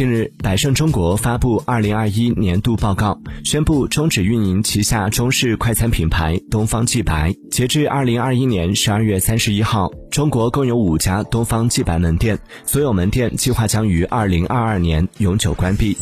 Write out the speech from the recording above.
近日，百胜中国发布二零二一年度报告，宣布终止运营旗下中式快餐品牌东方既白。截至二零二一年十二月三十一号，中国共有五家东方既白门店，所有门店计划将于二零二二年永久关闭。